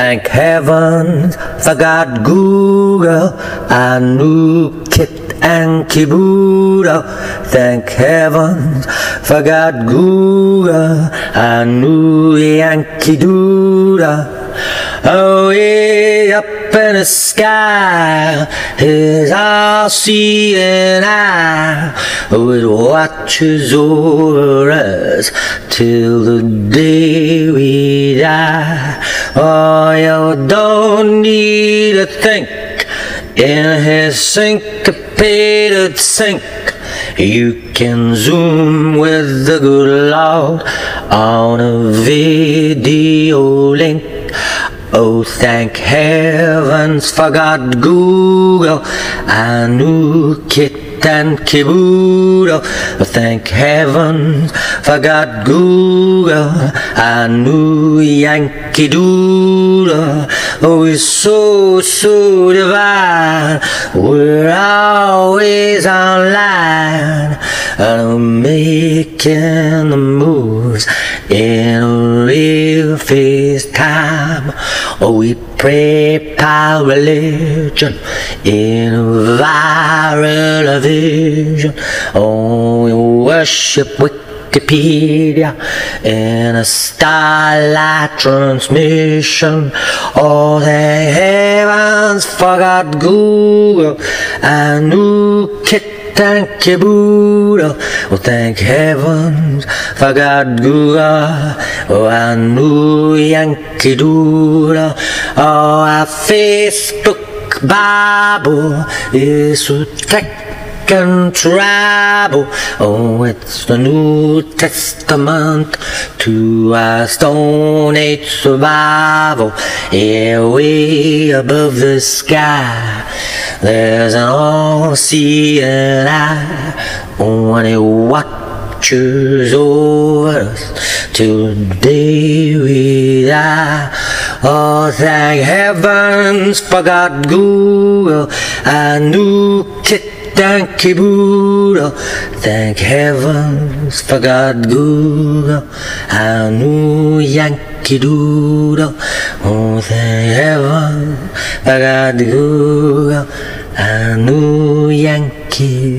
Thank heavens for God Google, knew Kit and Kibudo. Thank heavens for God Google, knew Yankee Doodle. Oh, way up in the sky, his all-seeing eye would watches over us till the day we die. Oh, you don't need to think in his syncopated sink. You can zoom with the good Lord on a video link. Oh, thank heavens for God Google. I knew Kit and Kiboodle. Oh, thank heavens for God Google. Knew Yankee Doodle. Oh, it's so, so divine. We're always online. And making the moves in a real FaceTime. Oh, we pray power religion in viral vision. Oh, we worship Wikipedia in a starlight transmission. Oh, the heavens forgot Google. and new Kit Thank you, Buddha. Oh, thank heavens I knew Yankee Doodle. Oh, our Facebook Bible is and tribal. Oh, it's the New Testament to our Stone Age survival. Yeah, way above the sky. There's an all-seeing eye when it watches over us till the day we die. Oh, thank heavens for God Google. I knew Kit and Kibudo. Thank heavens for God Google. I knew Yankee Doodle. Oh, thank heaven for God Google. I knew Yankee.